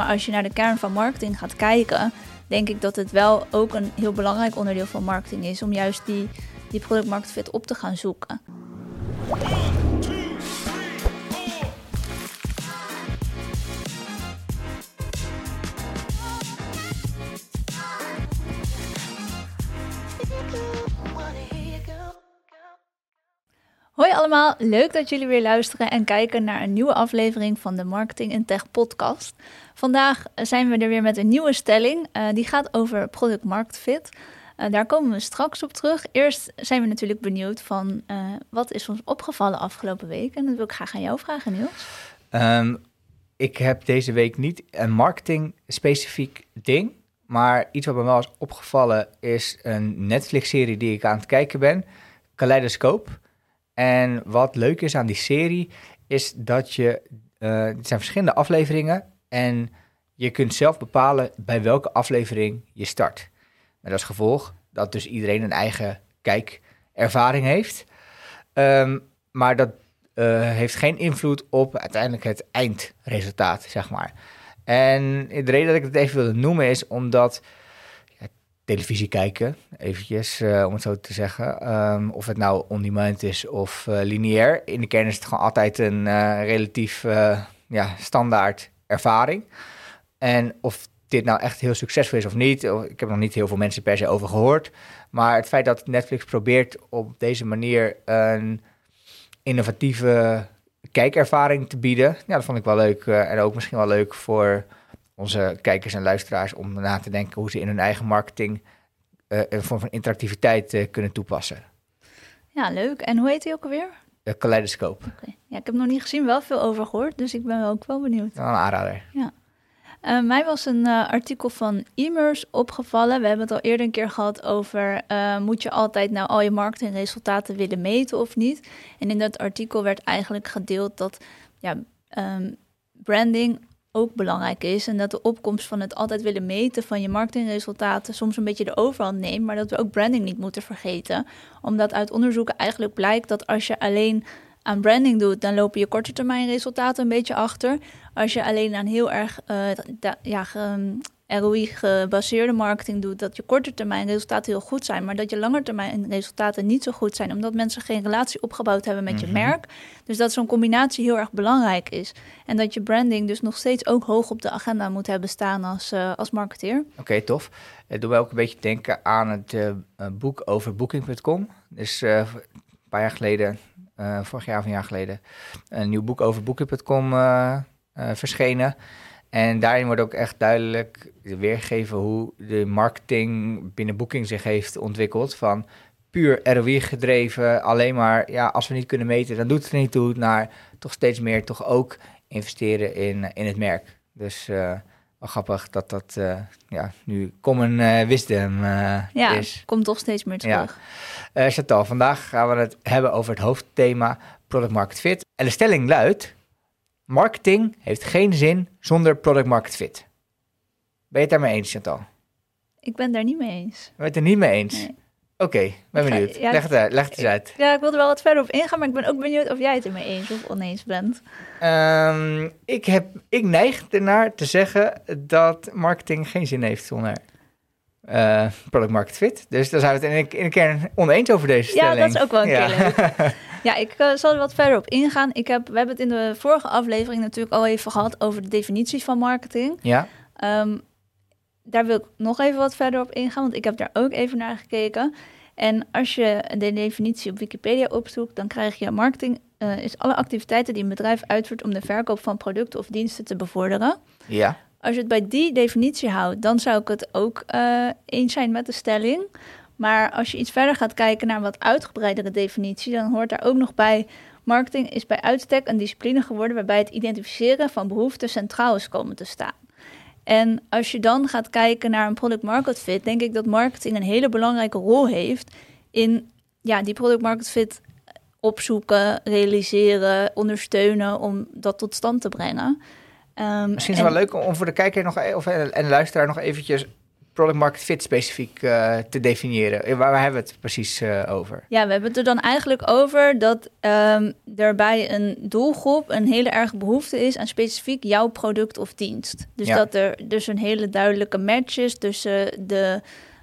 Maar als je naar de kern van marketing gaat kijken, denk ik dat het wel ook een heel belangrijk onderdeel van marketing is om juist die, die product fit op te gaan zoeken. Allemaal, leuk dat jullie weer luisteren en kijken naar een nieuwe aflevering van de Marketing in Tech podcast. Vandaag zijn we er weer met een nieuwe stelling, uh, die gaat over product market fit. Uh, daar komen we straks op terug. Eerst zijn we natuurlijk benieuwd van uh, wat is ons opgevallen afgelopen week en dat wil ik graag aan jou vragen Niels. Um, ik heb deze week niet een marketing specifiek ding, maar iets wat me wel is opgevallen is een Netflix-serie die ik aan het kijken ben, Kaleidoscoop. En wat leuk is aan die serie, is dat je. Uh, het zijn verschillende afleveringen. En je kunt zelf bepalen bij welke aflevering je start. Met als gevolg dat dus iedereen een eigen kijkervaring heeft. Um, maar dat uh, heeft geen invloed op uiteindelijk het eindresultaat, zeg maar. En de reden dat ik het even wilde noemen is omdat televisie kijken, eventjes, uh, om het zo te zeggen. Um, of het nou on-demand is of uh, lineair. In de kern is het gewoon altijd een uh, relatief ja, standaard ervaring. En of dit nou echt heel succesvol is of niet, ik heb nog niet heel veel mensen per se over gehoord. Maar het feit dat Netflix probeert op deze manier een innovatieve kijkervaring te bieden, ja, dat vond ik wel leuk. en ook misschien wel leuk voor onze kijkers en luisteraars om na te denken hoe ze in hun eigen marketing uh, een vorm van interactiviteit uh, kunnen toepassen. Ja, leuk. En hoe heet hij ook alweer? De Kaleidoscoop. Okay. Ja, ik heb nog niet gezien, wel veel over gehoord, dus ik ben ook wel benieuwd. Een aanrader. Ja. Uh, mij was een artikel van Immers opgevallen. We hebben het al eerder een keer gehad over... moet je altijd nou al je marketingresultaten willen meten of niet? En in dat artikel werd eigenlijk gedeeld dat ja, um, branding ook belangrijk is. En dat de opkomst van het altijd willen meten van je marketingresultaten soms een beetje de overhand neemt. Maar dat we ook branding niet moeten vergeten. Omdat uit onderzoeken eigenlijk blijkt dat als je alleen aan branding doet, dan lopen je korte termijn resultaten een beetje achter. Als je alleen aan heel erg da, ja, ROI-gebaseerde marketing doet, dat je korte termijn resultaten heel goed zijn, maar dat je lange termijn resultaten niet zo goed zijn, omdat mensen geen relatie opgebouwd hebben met je mhm. merk. Dus dat zo'n combinatie heel erg belangrijk is. En dat je branding dus nog steeds ook hoog op de agenda moet hebben staan als, uh, als marketeer. Oké, tof. Het doet mij ook een beetje denken aan het uh, boek over Booking.com. Dus uh, een paar jaar geleden, vorig jaar of een jaar geleden, een nieuw boek over Booking.com verschenen. En daarin wordt ook echt duidelijk weergegeven hoe de marketing binnen Booking zich heeft ontwikkeld. Van puur ROI gedreven, alleen maar, ja, als we niet kunnen meten, dan doet het er niet toe. Naar toch steeds meer toch ook investeren in, in het merk. Dus uh, wel grappig dat dat uh, ja, nu common uh, wisdom ja, is. komt toch steeds meer terug. Ja. Chantal, vandaag gaan we het hebben over het hoofdthema Product Market Fit. En de stelling luidt, Marketing heeft geen zin zonder product market fit. Ben je het daarmee eens, Chantal? Ik ben daar niet mee eens. Ben je het er niet mee eens? Nee. Oké, okay, ben benieuwd. Ja, leg het uit. Leg het eens uit. Ja, ik wilde wel wat verder op ingaan, maar ik ben ook benieuwd of jij het ermee eens of oneens bent. Um, ik, heb, ik neig ernaar te zeggen dat marketing geen zin heeft zonder uh, product market fit. Dus daar zijn we het in, in een kern oneens over deze stelling. Ja, dat is ook wel een ja. keer leuk. Ja, ik uh, zal er wat verder op ingaan. Ik heb, we hebben het in de vorige aflevering natuurlijk al even gehad over de definitie van marketing. Ja. Um, daar wil ik nog even wat verder op ingaan, want ik heb daar ook even naar gekeken. En als je de definitie op Wikipedia opzoekt, dan krijg je marketing uh, is alle activiteiten die een bedrijf uitvoert om de verkoop van producten of diensten te bevorderen. Ja. Als je het bij die definitie houdt, dan zou ik het ook uh, eens zijn met de stelling. Maar als je iets verder gaat kijken naar een wat uitgebreidere definitie, dan hoort daar ook nog bij. Marketing is bij uitstek een discipline geworden waarbij het identificeren van behoeften centraal is komen te staan. En als je dan gaat kijken naar een product market fit, denk ik dat marketing een hele belangrijke rol heeft in ja, die product market fit opzoeken, realiseren, ondersteunen om dat tot stand te brengen. Um, Misschien is het wel leuk om voor de kijker nog, e- of, en de luisteraar nog eventjes product market fit specifiek uh, te definiëren? Eh, waar, waar, hebben we het precies uh, over? Ja, we hebben het er dan eigenlijk over dat um, er bij een doelgroep een hele erg behoefte is aan specifiek jouw product of dienst. Dus ja. dat er dus een hele duidelijke match is tussen de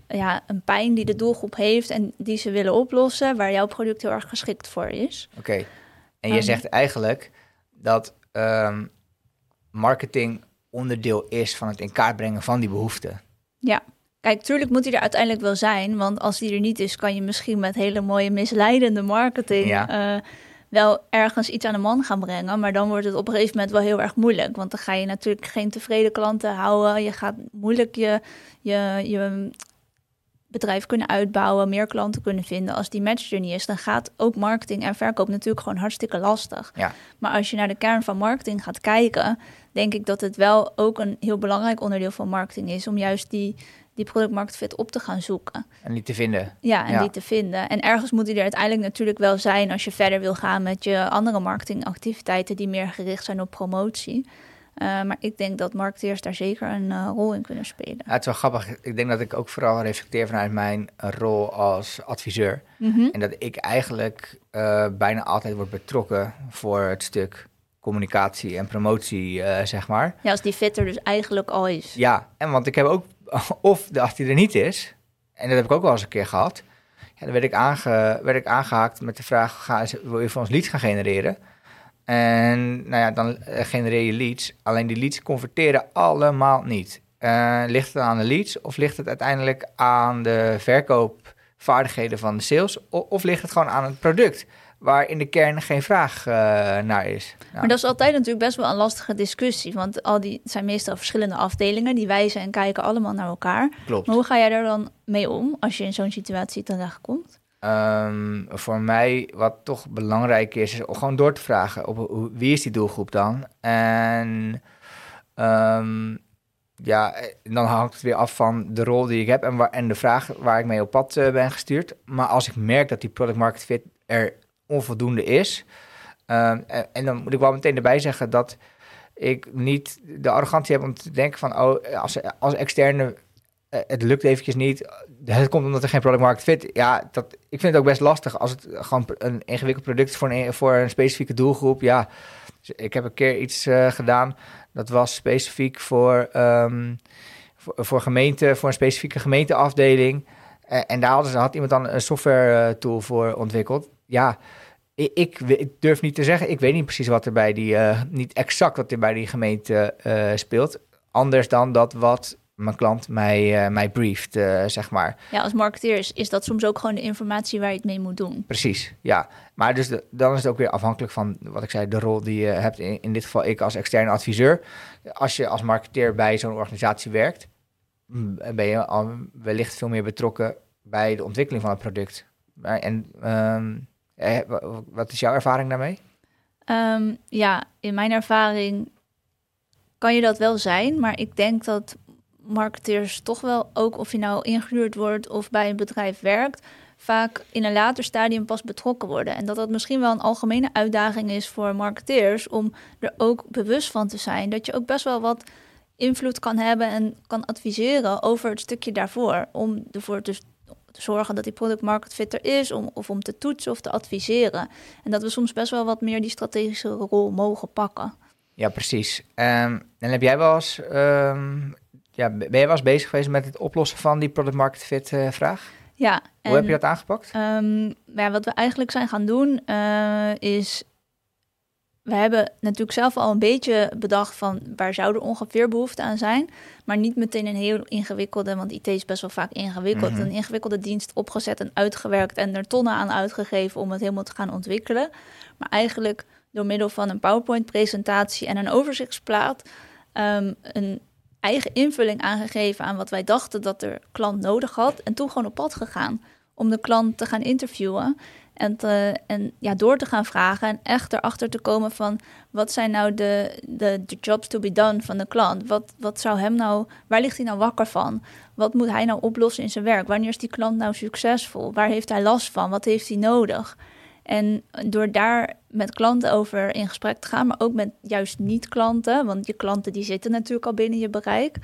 ja, een pijn die de doelgroep heeft en die ze willen oplossen, waar jouw product heel erg geschikt voor is. Oké. En je um, zegt eigenlijk dat um, marketing onderdeel is van het in kaart brengen van die behoeften. Ja, kijk, tuurlijk moet hij er uiteindelijk wel zijn, want als die er niet is, kan je misschien met hele mooie misleidende marketing ja. uh, wel ergens iets aan de man gaan brengen, maar dan wordt het op een gegeven moment wel heel erg moeilijk, want dan ga je natuurlijk geen tevreden klanten houden, je gaat moeilijk je, je, je bedrijf kunnen uitbouwen, meer klanten kunnen vinden. Als die match er niet is, dan gaat ook marketing en verkoop natuurlijk gewoon hartstikke lastig. Ja. Maar als je naar de kern van marketing gaat kijken, denk ik dat het wel ook een heel belangrijk onderdeel van marketing is om juist die, die product op te gaan zoeken. En die te vinden. Ja, en die te vinden. En ergens moet die er uiteindelijk natuurlijk wel zijn als je verder wil gaan met je andere marketingactiviteiten die meer gericht zijn op promotie. Uh, maar ik denk dat marketeers daar zeker een uh, rol in kunnen spelen. Ja, het is wel grappig. Ik denk dat ik ook vooral reflecteer vanuit mijn rol als adviseur. Mm -hmm. En dat ik eigenlijk uh, bijna altijd word betrokken voor het stuk communicatie en promotie, zeg maar. Ja, als die fit er dus eigenlijk al is. Ja, en want ik heb ook, of als die er niet is, en dat heb ik ook wel eens een keer gehad, ja, dan werd ik, aange, werd ik aangehaakt met de vraag, ga, wil je voor ons leads gaan genereren? En nou ja, dan eh, genereer je leads. Alleen die leads converteren allemaal niet. Uh, ligt het aan de leads of ligt het uiteindelijk aan de verkoopvaardigheden van de sales? Of, of ligt het gewoon aan het product? Waar in de kern geen vraag uh, naar is. Ja. Maar dat is altijd natuurlijk best wel een lastige discussie. Want al die zijn meestal verschillende afdelingen die wijzen en kijken allemaal naar elkaar. Klopt. Maar hoe ga jij er dan mee om als je in zo'n situatie terechtkomt? Um, voor mij, wat toch belangrijk is, is gewoon door te vragen op wie is die doelgroep dan? En um, ja, dan hangt het weer af van de rol die ik heb en, waar, en de vraag waar ik mee op pad uh, ben gestuurd. Maar als ik merk dat die product market fit er onvoldoende is, um, en, dan moet ik wel meteen erbij zeggen dat ik niet de arrogantie heb om te denken van, oh, als, als externe uh, het lukt eventjes niet. Het komt omdat er geen product market fit. Ja, dat, ik vind het ook best lastig als het gewoon een ingewikkeld product is voor een, voor een specifieke doelgroep. Ja, dus ik heb een keer iets uh, gedaan. Dat was specifiek voor, um, voor, gemeente, voor een specifieke gemeenteafdeling. Uh, en daar hadden ze, had iemand dan een software tool voor ontwikkeld. Ja, ik, ik, ik, durf niet te zeggen. Ik weet niet precies wat er bij die, niet exact wat er bij die gemeente speelt. Anders dan dat wat mijn klant mij, uh, mij brieft, zeg maar. Ja, als marketeer is, is dat soms ook gewoon de informatie waar je het mee moet doen. Precies, ja. Maar dus de, dan is het ook weer afhankelijk van wat ik zei, de rol die je hebt. In, in dit geval ik als externe adviseur. Als je als marketeer bij zo'n organisatie werkt, ben je al wellicht veel meer betrokken bij de ontwikkeling van het product. En um, wat is jouw ervaring daarmee? Um, ja, in mijn ervaring kan je dat wel zijn, maar ik denk dat marketeers toch wel, ook of je nou ingehuurd wordt of bij een bedrijf werkt, vaak in een later stadium pas betrokken worden. En dat dat misschien wel een algemene uitdaging is voor marketeers om er ook bewust van te zijn dat je ook best wel wat invloed kan hebben en kan adviseren over het stukje daarvoor. Om ervoor te, te zorgen dat die product market fit er is, om, of om te toetsen of te adviseren. En dat we soms best wel wat meer die strategische rol mogen pakken. Ja, precies. Um, en heb jij wel eens um, ja, ben je wel eens bezig geweest met het oplossen van die product market fit uh, vraag? Ja. Hoe heb je dat aangepakt? Um, ja, wat we eigenlijk zijn gaan doen uh, is... We hebben natuurlijk zelf al een beetje bedacht van waar zou er ongeveer behoefte aan zijn. Maar niet meteen een heel ingewikkelde, want IT is best wel vaak ingewikkeld. Mm -hmm. Een ingewikkelde dienst opgezet en uitgewerkt en er tonnen aan uitgegeven om het helemaal te gaan ontwikkelen. Maar eigenlijk door middel van een PowerPoint-presentatie en een overzichtsplaat um, een eigen invulling aangegeven aan wat wij dachten dat de klant nodig had. En toen gewoon op pad gegaan om de klant te gaan interviewen. En, te, en ja, door te gaan vragen en echt erachter te komen van wat zijn nou de, de, de jobs to be done van de klant? Wat, wat zou hem nou, waar ligt hij nou wakker van? Wat moet hij nou oplossen in zijn werk? Wanneer is die klant nou succesvol? Waar heeft hij last van? Wat heeft hij nodig? En door daar met klanten over in gesprek te gaan, maar ook met juist niet-klanten, want je klanten die zitten natuurlijk al binnen je bereik,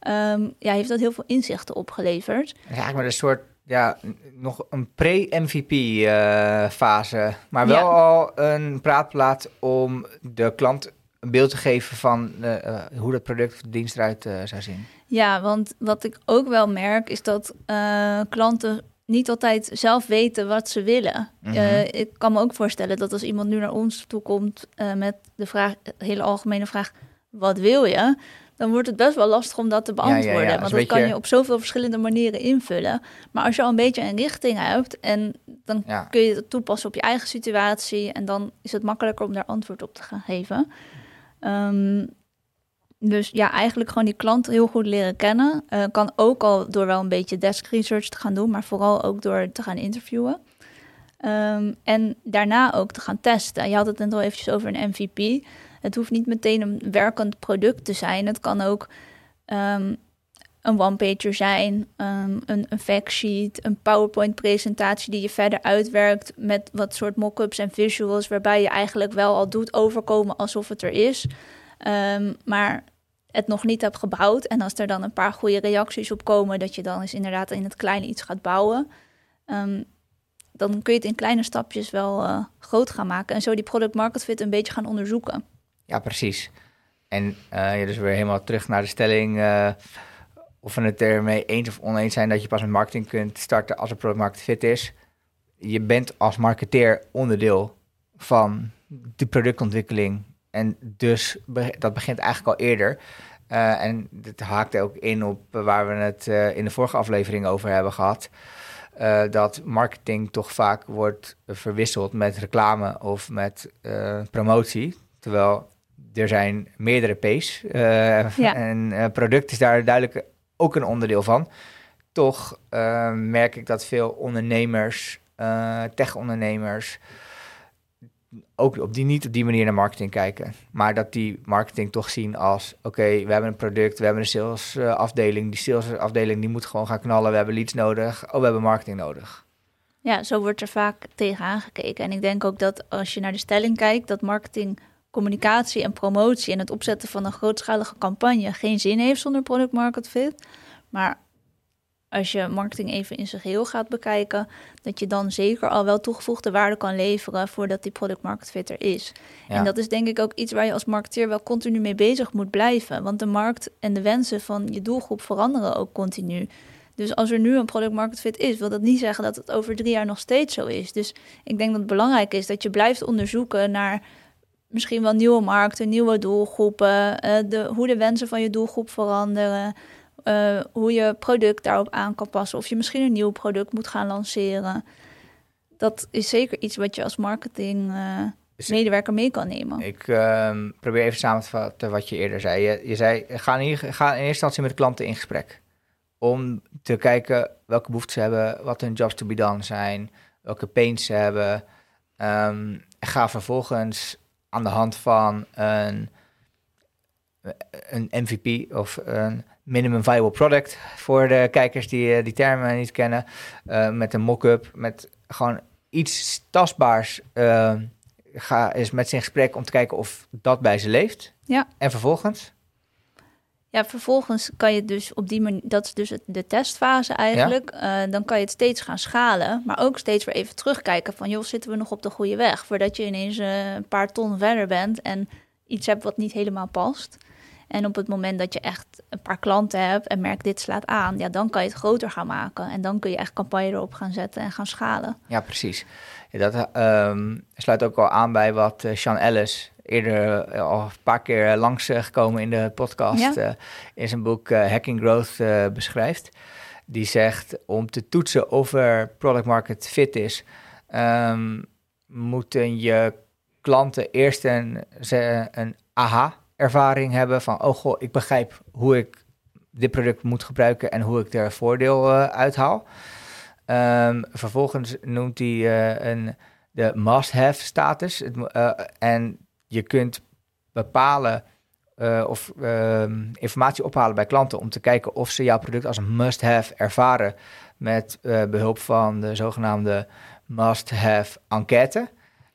ehm, ja, heeft dat heel veel inzichten opgeleverd. Eigenlijk maar een soort, ja, nog een pre-MVP-fase. maar wel Ja. al een praatplaat om de klant een beeld te geven van eh, eh, hoe dat product of dienst eruit eh, zou zien. Ja, want wat ik ook wel merk is dat eh, klanten niet altijd zelf weten wat ze willen. Mhm. Eh, ik kan me ook voorstellen dat als iemand nu naar ons toe komt eh, met de vraag, de hele algemene vraag, wat wil je? Dan wordt het best wel lastig om dat te Ja, ja, ja, beantwoorden. dat want dat kan je op zoveel verschillende manieren invullen. Maar als je al een beetje een richting hebt en dan kun je het toepassen op je eigen situatie en dan is het makkelijker om daar antwoord op te gaan geven. Ehm, dus ja, eigenlijk gewoon die klant heel goed leren kennen. Eh, kan ook al door wel een beetje desk research te gaan doen, maar vooral ook door te gaan interviewen. Ehm, en daarna ook te gaan testen. Je had het net al eventjes over een MVP. Het hoeft niet meteen een werkend product te zijn. Het kan ook ehm, een one-pager zijn, ehm, een, een factsheet, een PowerPoint-presentatie die je verder uitwerkt met wat soort mock-ups en visuals, waarbij je eigenlijk wel al doet overkomen alsof het er is, Ehm, maar het nog niet hebt gebouwd. En als er dan een paar goede reacties op komen, dat je dan eens inderdaad in het kleine iets gaat bouwen. Dan kun je het in kleine stapjes wel eh, groot gaan maken. En zo die product market fit een beetje gaan onderzoeken. Ja, precies. En eh, ja, dus weer helemaal terug naar de stelling... eh, of we het ermee eens of oneens zijn... dat je pas met marketing kunt starten als een product fit is. Je bent als marketeer onderdeel van de productontwikkeling. En dus dat begint eigenlijk al eerder. Eh, en dit haakt ook in op waar we het in de vorige aflevering over hebben gehad. Eh, dat marketing toch vaak wordt verwisseld met reclame of met promotie. Terwijl er zijn meerdere P's. eh, Ja. En eh, product is daar duidelijk ook een onderdeel van. Toch eh, merk ik dat veel ondernemers, tech-ondernemers, ook op die, niet op die manier naar marketing kijken. Maar dat die marketing toch zien als... oké, we hebben een product, we hebben een salesafdeling. Die salesafdeling die moet gewoon gaan knallen. We hebben leads nodig. Oh, we hebben marketing nodig. Ja, zo wordt er vaak tegenaan gekeken. En ik denk ook dat als je naar de stelling kijkt, dat marketing, communicatie en promotie en het opzetten van een grootschalige campagne geen zin heeft zonder product market fit. Maar als je marketing even in zijn geheel gaat bekijken, dat je dan zeker al wel toegevoegde waarde kan leveren voordat die product market fit er is. Ja. En dat is denk ik ook iets waar je als marketeer wel continu mee bezig moet blijven. Want de markt en de wensen van je doelgroep veranderen ook continu. Dus als er nu een product market fit is, wil dat niet zeggen dat het over drie jaar nog steeds zo is. Dus ik denk dat het belangrijk is dat je blijft onderzoeken naar misschien wel nieuwe markten, nieuwe doelgroepen, eh, de, hoe de wensen van je doelgroep veranderen, eh, hoe je product daarop aan kan passen, of je misschien een nieuw product moet gaan lanceren. Dat is zeker iets wat je als marketing eh, medewerker mee kan nemen. Ik ehm, probeer even samen te vatten wat je eerder zei. Je, je zei, ga in, ga in eerste instantie met klanten in gesprek. Om te kijken welke behoeften ze hebben, wat hun jobs to be done zijn, welke pains ze hebben. Ehm, ga vervolgens aan de hand van een, een MVP of een minimum viable product voor de kijkers die eh, die termen niet kennen, eh, met een mock-up, met gewoon iets tastbaars. eh, ga eens met ze in gesprek om te kijken of dat bij ze leeft. Ja. En vervolgens? Ja, vervolgens kan je dus op die manier, dat is dus de testfase eigenlijk. Eh, dan kan je het steeds gaan schalen, maar ook steeds weer even terugkijken van, joh, zitten we nog op de goede weg? Voordat je ineens eh, een paar ton verder bent en iets hebt wat niet helemaal past. En op het moment dat je echt een paar klanten hebt en merkt dit slaat aan, ja, dan kan je het groter gaan maken. En dan kun je echt campagne erop gaan zetten en gaan schalen. Ja, precies. Ja, dat ehm, sluit ook al aan bij wat eh, Sean Ellis eerder eh, al een paar keer langs eh, gekomen in de podcast Ja. eh, in zijn boek eh, Hacking Growth eh, beschrijft. Die zegt om te toetsen of er product market fit is, ehm, moeten je klanten eerst een, een aha-ervaring hebben van, oh goh, ik begrijp hoe ik dit product moet gebruiken en hoe ik er voordeel eh, uithaal. Ehm, vervolgens noemt hij eh, een, de must-have status. Eh, en je kunt bepalen eh, of ehm, informatie ophalen bij klanten om te kijken of ze jouw product als een must-have ervaren met eh, behulp van de zogenaamde must-have enquête.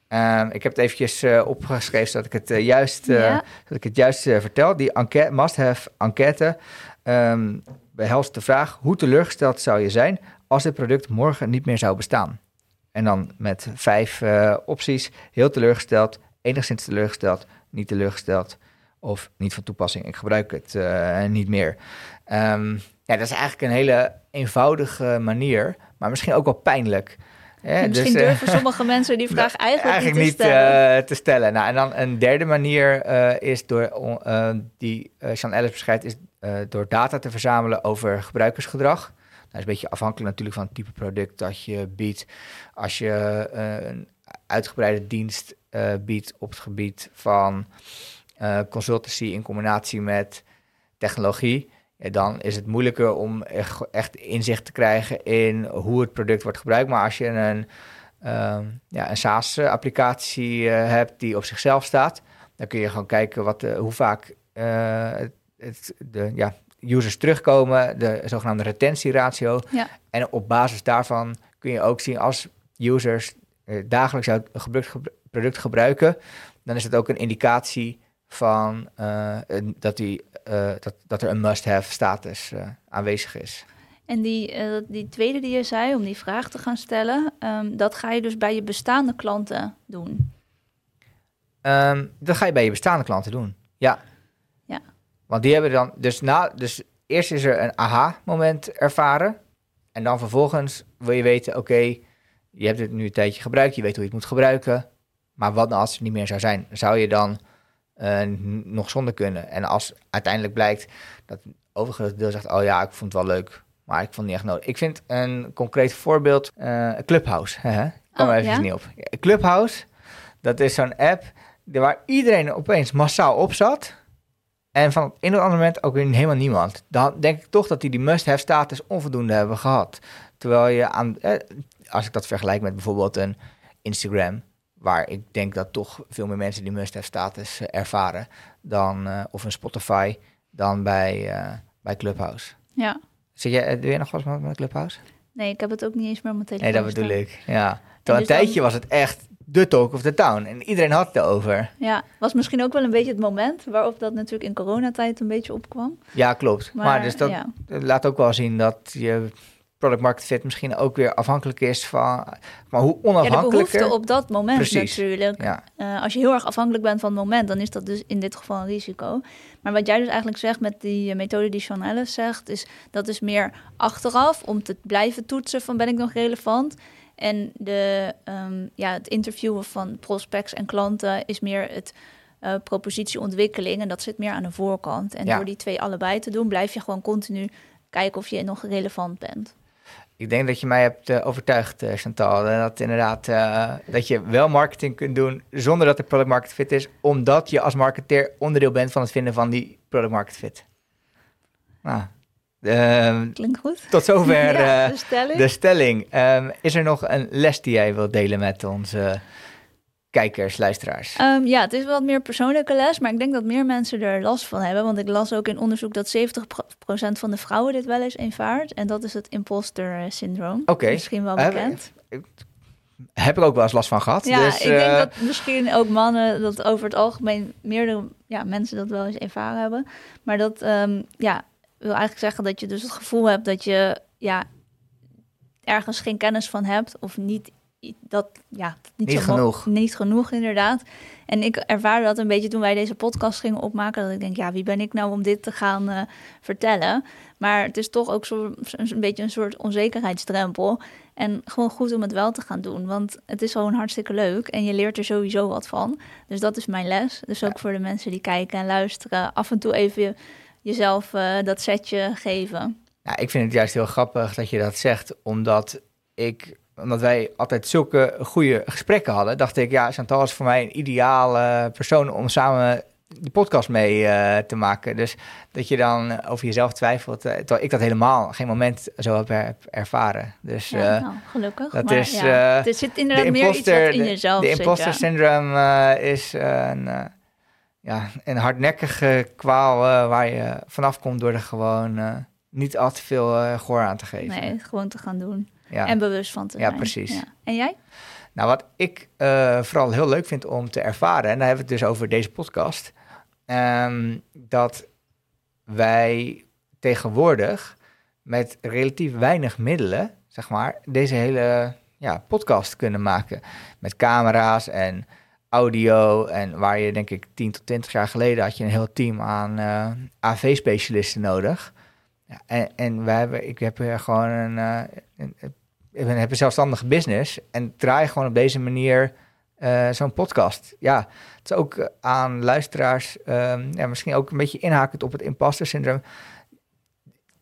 Ehm, ik heb het eventjes uh, opgeschreven zodat ik het juist, Ja. dat ik het juist vertel. Die enquête, must-have enquête ehm, behelst de vraag... hoe teleurgesteld zou je zijn als dit product morgen niet meer zou bestaan? En dan met vijf opties. Heel teleurgesteld, enigszins teleurgesteld, niet teleurgesteld... of niet van toepassing. Ik gebruik het niet meer. Ehm, ja, dat is eigenlijk een hele eenvoudige manier... maar misschien ook wel pijnlijk... Ja, Misschien dus, durven sommige mensen die vraag eigenlijk, eigenlijk niet, te stellen. Uh, te stellen. Nou, en dan een derde manier is door, die Sean Ellis beschrijft, is door data te verzamelen over gebruikersgedrag. Dat is een beetje afhankelijk natuurlijk van het type product dat je biedt. Als je een uitgebreide dienst biedt op het gebied van consultancy in combinatie met technologie, ja, dan is het moeilijker om echt, inzicht te krijgen in hoe het product wordt gebruikt. Maar als je een, uh, ja, een SaaS-applicatie uh, hebt die op zichzelf staat, dan kun je gewoon kijken wat, hoe vaak eh, het, de ja, users terugkomen, de zogenaamde retentieratio. Ja. En op basis daarvan kun je ook zien als users dagelijks jouw product gebruiken, dan is het ook een indicatie van dat die uh, dat, dat er een must-have status uh, aanwezig is. En die, die tweede die je zei, om die vraag te gaan stellen, um, dat ga je dus bij je bestaande klanten doen? Um, dat ga je bij je bestaande klanten doen, ja. Ja. Want die hebben dan, dus, na, dus eerst is er een aha-moment ervaren. En dan vervolgens wil je weten, oké, okay, je hebt het nu een tijdje gebruikt, je weet hoe je het moet gebruiken. Maar wat nou als het niet meer zou zijn? Zou je dan uh, nog zonder kunnen. En als uiteindelijk blijkt dat het overige deel zegt: Oh ja, ik vond het wel leuk, maar ik vond het niet echt nodig. Ik vind een concreet voorbeeld: uh, Clubhouse. Hè? Kom oh, even ja? niet op. Clubhouse, dat is zo'n app waar iedereen opeens massaal op zat. En van het een of ander moment ook weer helemaal niemand. Dan denk ik toch dat die die must-have status onvoldoende hebben gehad. Terwijl je aan, eh, als ik dat vergelijk met bijvoorbeeld een Instagram, waar ik denk dat toch veel meer mensen die must-have status uh, ervaren dan uh, of een Spotify dan bij, uh, bij Clubhouse. Ja. Zit jij, doe jij nog wat met Clubhouse? Nee, ik heb het ook niet eens meer op mijn telefoon. Nee, dat bedoel ik. Ja. Toen dus een tijdje dan... was het echt de talk of the town en iedereen had het erover. Ja, was misschien ook wel een beetje het moment waarop dat natuurlijk in coronatijd een beetje opkwam. Ja, klopt. Maar, maar dus dat ja. laat ook wel zien dat je product market fit misschien ook weer afhankelijk is van maar hoe onafhankelijker. Ja, de behoefte op dat moment Precies. natuurlijk. Ja. Uh, als je heel erg afhankelijk bent van het moment, dan is dat dus in dit geval een risico. Maar wat jij dus eigenlijk zegt met die methode die Sean Ellis zegt, is dat is meer achteraf om te blijven toetsen van ben ik nog relevant. En de, um, ja, het interviewen van prospects en klanten is meer het uh, propositieontwikkeling. En dat zit meer aan de voorkant. En Ja. door die twee allebei te doen, blijf je gewoon continu kijken of je nog relevant bent. Ik denk dat je mij hebt uh, overtuigd, uh, Chantal. En dat inderdaad uh, dat je wel marketing kunt doen zonder dat er product market fit is, omdat je als marketeer onderdeel bent van het vinden van die product market fit. Nou, ehm, Klinkt goed. tot zover Ja, eh, de stelling. de stelling. Ehm, is er nog een les die jij wilt delen met onze kijkers, luisteraars? Ehm, ja, het is wat meer persoonlijke les, maar ik denk dat meer mensen er last van hebben. Want ik las ook in onderzoek dat 70% van de vrouwen dit wel eens ervaart. En dat is het imposter syndroom. Oké. Misschien wel bekend. Heb ik ook wel eens last van gehad. Ja, dus, ik denk eh, dat misschien ook mannen dat over het algemeen meerdere ja, mensen dat wel eens ervaren hebben. Maar dat ehm, ja, wil eigenlijk zeggen dat je dus het gevoel hebt dat je ja, ergens geen kennis van hebt of niet dat ja niet, Niet zo mo- genoeg. niet genoeg inderdaad. En ik ervaarde dat een beetje toen wij deze podcast gingen opmaken dat ik denk ja wie ben ik nou om dit te gaan eh, vertellen. Maar het is toch ook zo, een beetje een soort onzekerheidsdrempel. En gewoon goed om het wel te gaan doen. Want het is gewoon hartstikke leuk. En je leert er sowieso wat van. Dus dat is mijn les. Dus ook voor de mensen die kijken en luisteren. Af en toe even jezelf eh, dat setje geven. Nou, ik vind het juist heel grappig dat je dat zegt, omdat ik omdat wij altijd zulke goede gesprekken hadden, dacht ik, ja, Chantal is voor mij een ideale persoon om samen die podcast mee eh, te maken. Dus dat je dan over jezelf twijfelt, eh, terwijl ik dat helemaal geen moment zo heb er- ervaren. Dus Ja, eh, nou, gelukkig. dat maar is, ja, het zit de inderdaad meer iets imposter, wat in de- jezelf de zit, imposter ja. eh, is een, ja, een hardnekkige kwaal waar je vanaf komt door er gewoon niet al te veel eh, gehoor aan te geven. Nee, gewoon te gaan doen. Ja. En bewust van te Ja, zijn. precies. En jij? Nou, wat ik uh, vooral heel leuk vind om te ervaren, en daar hebben we het dus over deze podcast, um, dat wij tegenwoordig met relatief weinig middelen, zeg maar, deze hele ja, podcast kunnen maken. Met camera's en audio. En waar je, denk ik, 10 tot 20 jaar geleden had je een heel team aan uh, AV-specialisten nodig. Ja, en, en wij hebben, ik heb gewoon een, uh, een, een, heb een zelfstandige business en draai gewoon op deze manier uh, zo'n podcast. Ja, het is ook aan luisteraars, um, ja, misschien ook een beetje inhakend op het imposter syndroom.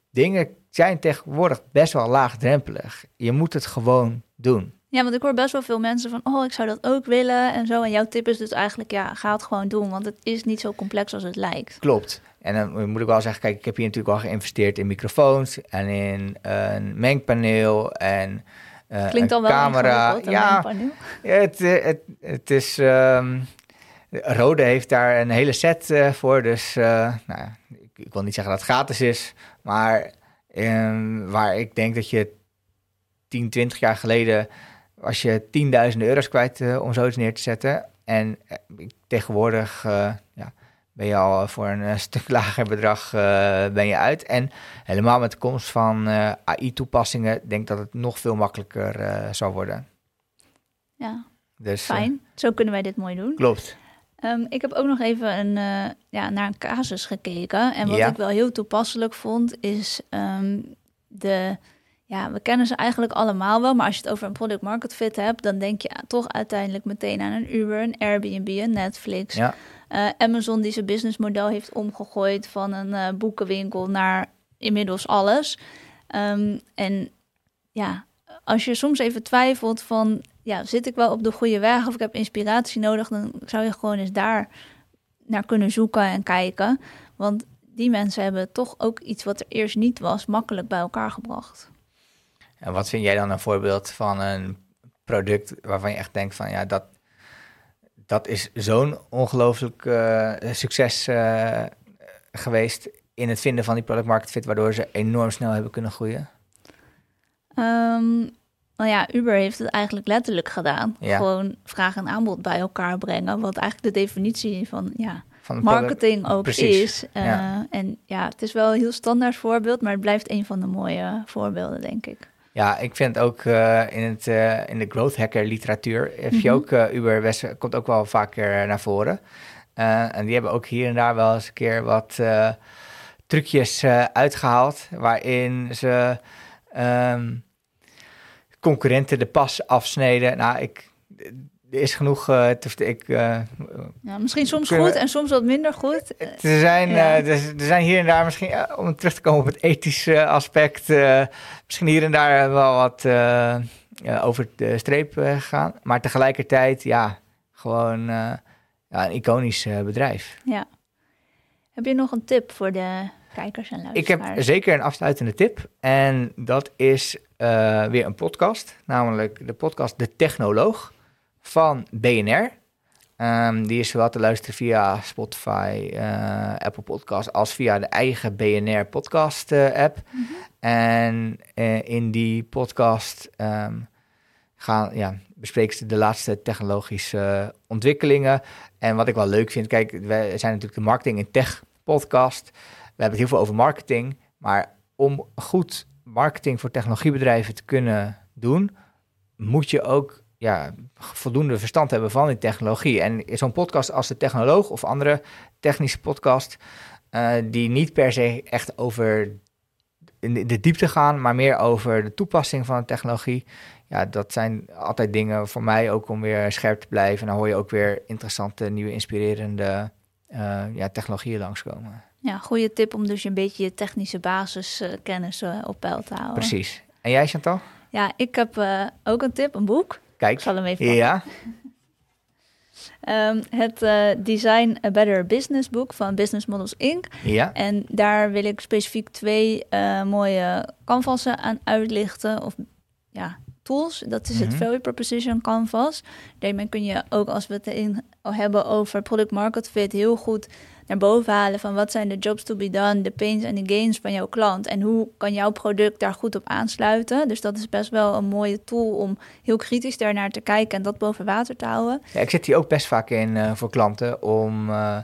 Dingen zijn tegenwoordig best wel laagdrempelig. Je moet het gewoon doen. Ja, want ik hoor best wel veel mensen van, oh, ik zou dat ook willen en zo. En jouw tip is dus eigenlijk, ja, ga het gewoon doen, want het is niet zo complex als het lijkt. Klopt. En dan moet ik wel zeggen, kijk, ik heb hier natuurlijk al geïnvesteerd in microfoons en in een mengpaneel en uh, Klinkt dan wel camera. Ja, ja, het, eh, het, het is. Um, Rode heeft daar een hele set uh, voor, dus uh, nou, ik, ik, wil niet zeggen dat het gratis is, maar um, waar ik denk dat je 10, 20 jaar geleden was je tienduizenden euro's kwijt om zoiets neer te zetten. En tegenwoordig ben je al voor een stuk lager bedrag ben je uit. En helemaal met de komst van AI-toepassingen denk ik dat het nog veel makkelijker zal worden. Ja, dus, fijn. Zo kunnen wij dit mooi doen. Klopt. Um, ik heb ook nog even een, ja, naar een casus gekeken. En wat ja. ik wel heel toepasselijk vond, is um, de ja, we kennen ze eigenlijk allemaal wel, maar als je het over een product market fit hebt, dan denk je toch uiteindelijk meteen aan een Uber, een Airbnb, een Netflix. Ja. Uh, Amazon die zijn businessmodel heeft omgegooid van een uh, boekenwinkel naar inmiddels alles. Um, en ja, als je soms even twijfelt van, ja, zit ik wel op de goede weg of ik heb inspiratie nodig, dan zou je gewoon eens daar naar kunnen zoeken en kijken. Want die mensen hebben toch ook iets wat er eerst niet was, makkelijk bij elkaar gebracht. En wat vind jij dan een voorbeeld van een product waarvan je echt denkt van ja, dat, dat is zo'n ongelooflijk uh, succes uh, geweest in het vinden van die product market fit, waardoor ze enorm snel hebben kunnen groeien? Um, nou ja, Uber heeft het eigenlijk letterlijk gedaan. Ja. Gewoon vraag en aanbod bij elkaar brengen, wat eigenlijk de definitie van ja, van marketing ook is. Uh, ja. En ja, het is wel een heel standaard voorbeeld, maar het blijft een van de mooie voorbeelden, denk ik. Ja, ik vind ook uh, in, het, uh, in de growth hacker literatuur, heb je mhm. ook uh, Uber West, komt ook wel vaker naar voren. en die hebben ook hier en daar wel eens een keer wat trucjes uitgehaald, waarin ze um, concurrenten de pas afsneden. Nou, ik, er is genoeg uh, te ik, uh, ja, Misschien soms goed en soms wat minder goed. Er zijn, ja. uh, er, er, zijn hier en daar misschien, om terug te komen op het ethische aspect, misschien hier en daar wel wat over de streep gegaan. Maar tegelijkertijd, ja, gewoon ja, een iconisch bedrijf. Ja. Heb je nog een tip voor de kijkers en luisteraars? Ik heb zeker een afsluitende tip. En dat is weer een podcast, namelijk de podcast De Technoloog van BNR. Um, die is zowel te luisteren via Spotify, uh, Apple Podcast, als via de eigen BNR podcast uh, app. Mm -hmm. En uh, in die podcast um, gaan, ja, bespreken ze de laatste technologische ontwikkelingen. En wat ik wel leuk vind, kijk, wij zijn natuurlijk de marketing en tech podcast. We hebben het heel veel over marketing, maar om goed marketing voor technologiebedrijven te kunnen doen, moet je ook ja, voldoende verstand hebben van die technologie. En zo'n podcast als de Technoloog of andere technische podcast, uh, die niet per se echt over de diepte gaan, maar meer over de toepassing van de technologie. Ja, dat zijn altijd dingen voor mij ook om weer scherp te blijven. En dan hoor je ook weer interessante, nieuwe, inspirerende uh, ja, technologieën langskomen. Ja, goede tip om dus een beetje je technische basiskennis uh, op peil te houden. Precies. En jij, Chantal? Ja, ik heb ook een tip, een boek. Kijk. Ik zal hem even Ja. Um, het uh, Design a Better Business boek van Business Models Inc. Ja. En daar wil ik specifiek twee uh, mooie canvassen aan uitlichten. Of ja, tools. Dat is mm -hmm. het Value Proposition Canvas. Daarmee kun je ook, als we het in hebben over product market fit, heel goed naar boven halen van wat zijn de jobs to be done, de pains en de gains van jouw klant en hoe kan jouw product daar goed op aansluiten. Dus dat is best wel een mooie tool om heel kritisch daarnaar te kijken en dat boven water te houden. Ja, ik zit hier ook best vaak in uh, voor klanten om, uh,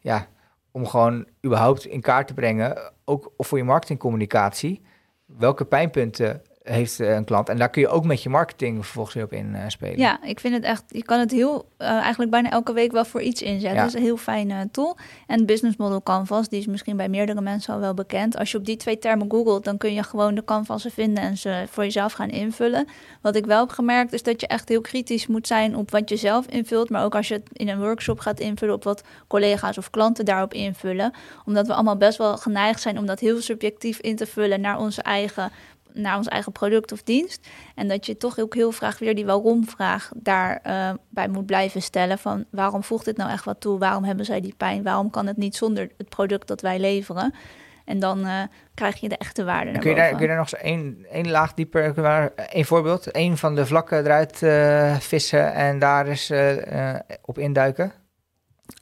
ja, om gewoon überhaupt in kaart te brengen, ook voor je marketingcommunicatie, welke pijnpunten heeft eh, een klant. En daar kun je ook met je marketing vervolgens weer op inspelen. ja, ik vind het echt, je kan het heel, uh, eigenlijk bijna elke week wel voor iets inzetten. Dat is een heel fijne tool. En Business Model Canvas, die is misschien bij meerdere mensen al wel bekend. Als je op die twee termen googelt, dan kun je gewoon de canvassen vinden en ze voor jezelf gaan invullen. Wat ik wel heb gemerkt, is dat je echt heel kritisch moet zijn op wat je zelf invult. Maar ook als je het in een workshop gaat invullen, op wat collega's of klanten daarop invullen. Omdat we allemaal best wel geneigd zijn om dat heel subjectief in te vullen naar onze eigen naar ons eigen product of dienst. En dat je toch ook heel graag weer die waarom-vraag daarbij uh, bij moet blijven stellen. Van waarom voegt dit nou echt wat toe? Waarom hebben zij die pijn? Waarom kan het niet zonder het product dat wij leveren? En dan uh, krijg je de echte waarde. Kun je, daar, kun je daar nog eens één, één laag dieper, één voorbeeld, één van de vlakken eruit uh, vissen en daar eens uh, op induiken?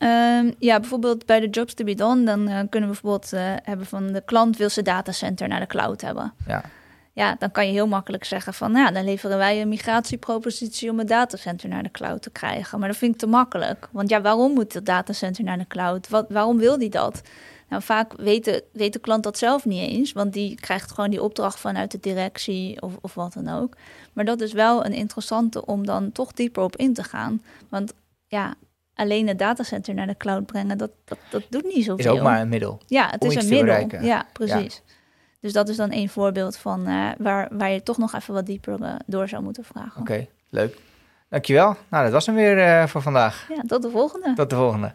Um, ja, bijvoorbeeld bij de jobs to be done, dan kunnen we bijvoorbeeld hebben van de klant wil zijn datacenter naar de cloud hebben. Ja ja, dan kan je heel makkelijk zeggen van, nou, dan leveren wij een migratiepropositie om het datacenter naar de cloud te krijgen. Maar dat vind ik te makkelijk. Want ja, waarom moet het datacenter naar de cloud? Wat, waarom wil die dat? Nou, vaak weet de, weet de klant dat zelf niet eens, want die krijgt gewoon die opdracht vanuit de directie of, of wat dan ook. Maar dat is wel een interessante om dan toch dieper op in te gaan. Want ja, alleen het datacenter naar de cloud brengen, dat, dat, dat doet niet zoveel. Is ook maar een middel. Ja, het is een middel. Ja, precies. Ja. Dus dat is dan één voorbeeld van uh, waar, waar je toch nog even wat dieper uh, door zou moeten vragen. Oké, okay, leuk. Dankjewel. Nou, dat was hem weer uh, voor vandaag. Ja, tot de volgende. Tot de volgende.